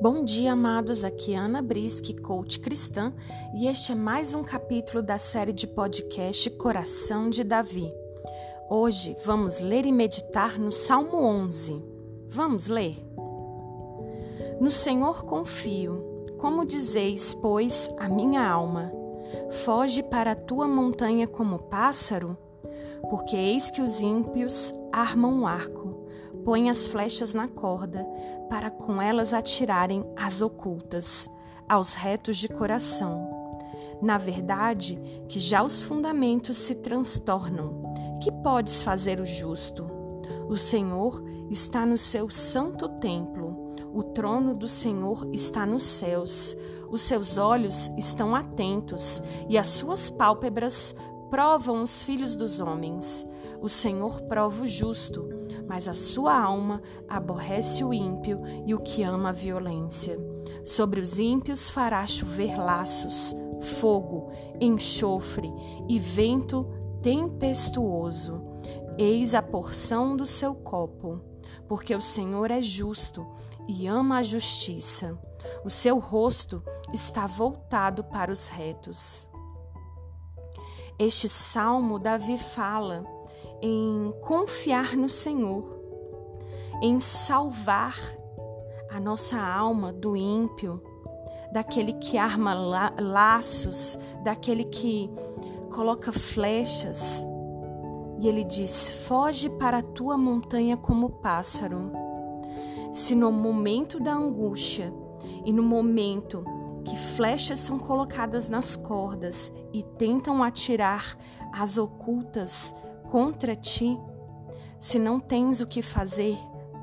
Bom dia, amados. Aqui é Ana Brisque, coach cristã, e este é mais um capítulo da série de podcast Coração de Davi. Hoje vamos ler e meditar no Salmo 11. Vamos ler? No Senhor confio. Como dizeis, pois, a minha alma: Foge para a tua montanha como pássaro? Porque eis que os ímpios armam um arco põe as flechas na corda, para com elas atirarem as ocultas, aos retos de coração. Na verdade, que já os fundamentos se transtornam. Que podes fazer o justo? O Senhor está no seu santo templo. O trono do Senhor está nos céus. Os seus olhos estão atentos e as suas pálpebras provam os filhos dos homens. O Senhor prova o justo mas a sua alma aborrece o ímpio e o que ama a violência. Sobre os ímpios fará chover laços, fogo, enxofre e vento tempestuoso. Eis a porção do seu copo, porque o Senhor é justo e ama a justiça. O seu rosto está voltado para os retos. Este salmo Davi fala em confiar no Senhor, em salvar a nossa alma do ímpio, daquele que arma la laços, daquele que coloca flechas. E ele diz: Foge para a tua montanha como pássaro. Se no momento da angústia e no momento que flechas são colocadas nas cordas e tentam atirar as ocultas contra ti. Se não tens o que fazer,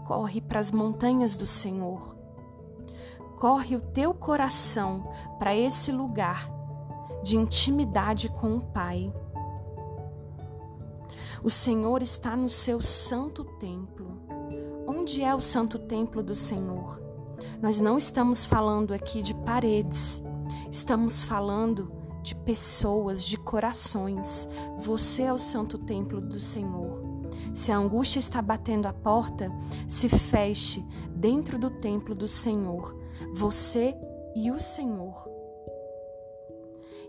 corre para as montanhas do Senhor. Corre o teu coração para esse lugar de intimidade com o Pai. O Senhor está no seu santo templo. Onde é o santo templo do Senhor? Nós não estamos falando aqui de paredes, estamos falando de pessoas, de corações. Você é o santo templo do Senhor. Se a angústia está batendo a porta, se feche dentro do templo do Senhor, você e o Senhor.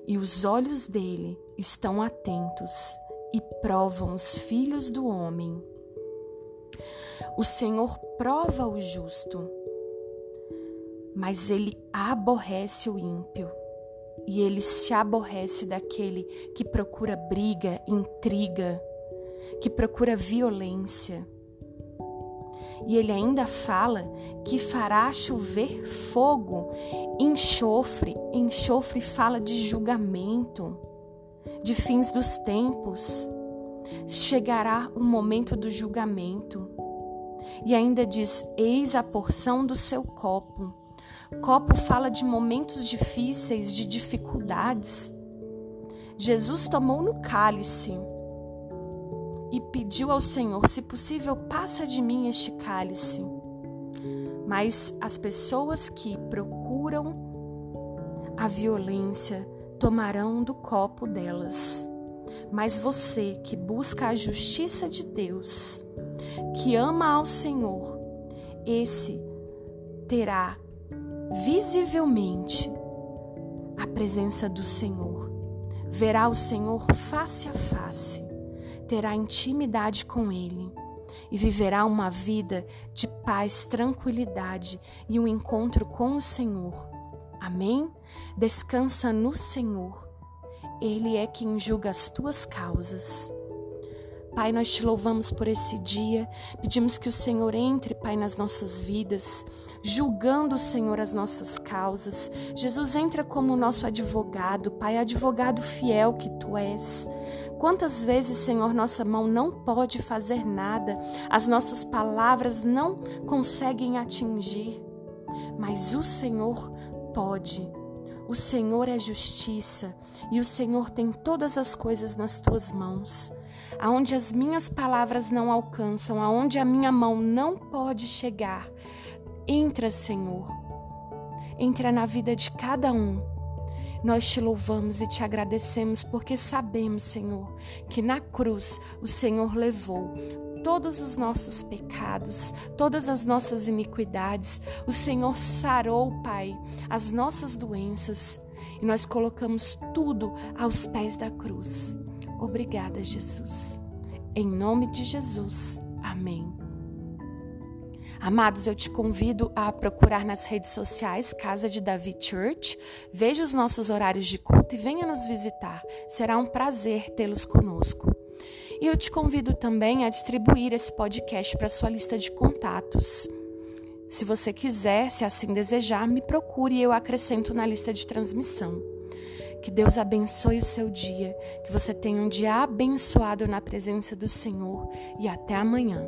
E os olhos dele estão atentos e provam os filhos do homem. O Senhor prova o justo, mas ele aborrece o ímpio e ele se aborrece daquele que procura briga, intriga, que procura violência. E ele ainda fala que fará chover fogo, enxofre. Enxofre fala de julgamento, de fins dos tempos. Chegará o momento do julgamento. E ainda diz: Eis a porção do seu copo Copo fala de momentos difíceis, de dificuldades. Jesus tomou no cálice e pediu ao Senhor: se possível, passa de mim este cálice. Mas as pessoas que procuram a violência tomarão do copo delas. Mas você que busca a justiça de Deus, que ama ao Senhor, esse terá visivelmente a presença do Senhor. Verá o Senhor face a face, terá intimidade com Ele e viverá uma vida de paz, tranquilidade e um encontro com o Senhor. Amém? Descansa no Senhor. Ele é quem julga as tuas causas. Pai, nós te louvamos por esse dia. Pedimos que o Senhor entre, Pai, nas nossas vidas, julgando, Senhor, as nossas causas. Jesus entra como nosso advogado, Pai, advogado fiel que tu és. Quantas vezes, Senhor, nossa mão não pode fazer nada, as nossas palavras não conseguem atingir, mas o Senhor pode. O Senhor é justiça e o Senhor tem todas as coisas nas tuas mãos aonde as minhas palavras não alcançam, aonde a minha mão não pode chegar. Entra, Senhor. Entra na vida de cada um. Nós te louvamos e te agradecemos porque sabemos, Senhor, que na cruz o Senhor levou todos os nossos pecados, todas as nossas iniquidades. O Senhor sarou, Pai, as nossas doenças e nós colocamos tudo aos pés da cruz. Obrigada, Jesus. Em nome de Jesus. Amém. Amados, eu te convido a procurar nas redes sociais Casa de Davi Church, veja os nossos horários de culto e venha nos visitar. Será um prazer tê-los conosco. E eu te convido também a distribuir esse podcast para sua lista de contatos. Se você quiser, se assim desejar, me procure e eu acrescento na lista de transmissão. Que Deus abençoe o seu dia, que você tenha um dia abençoado na presença do Senhor e até amanhã.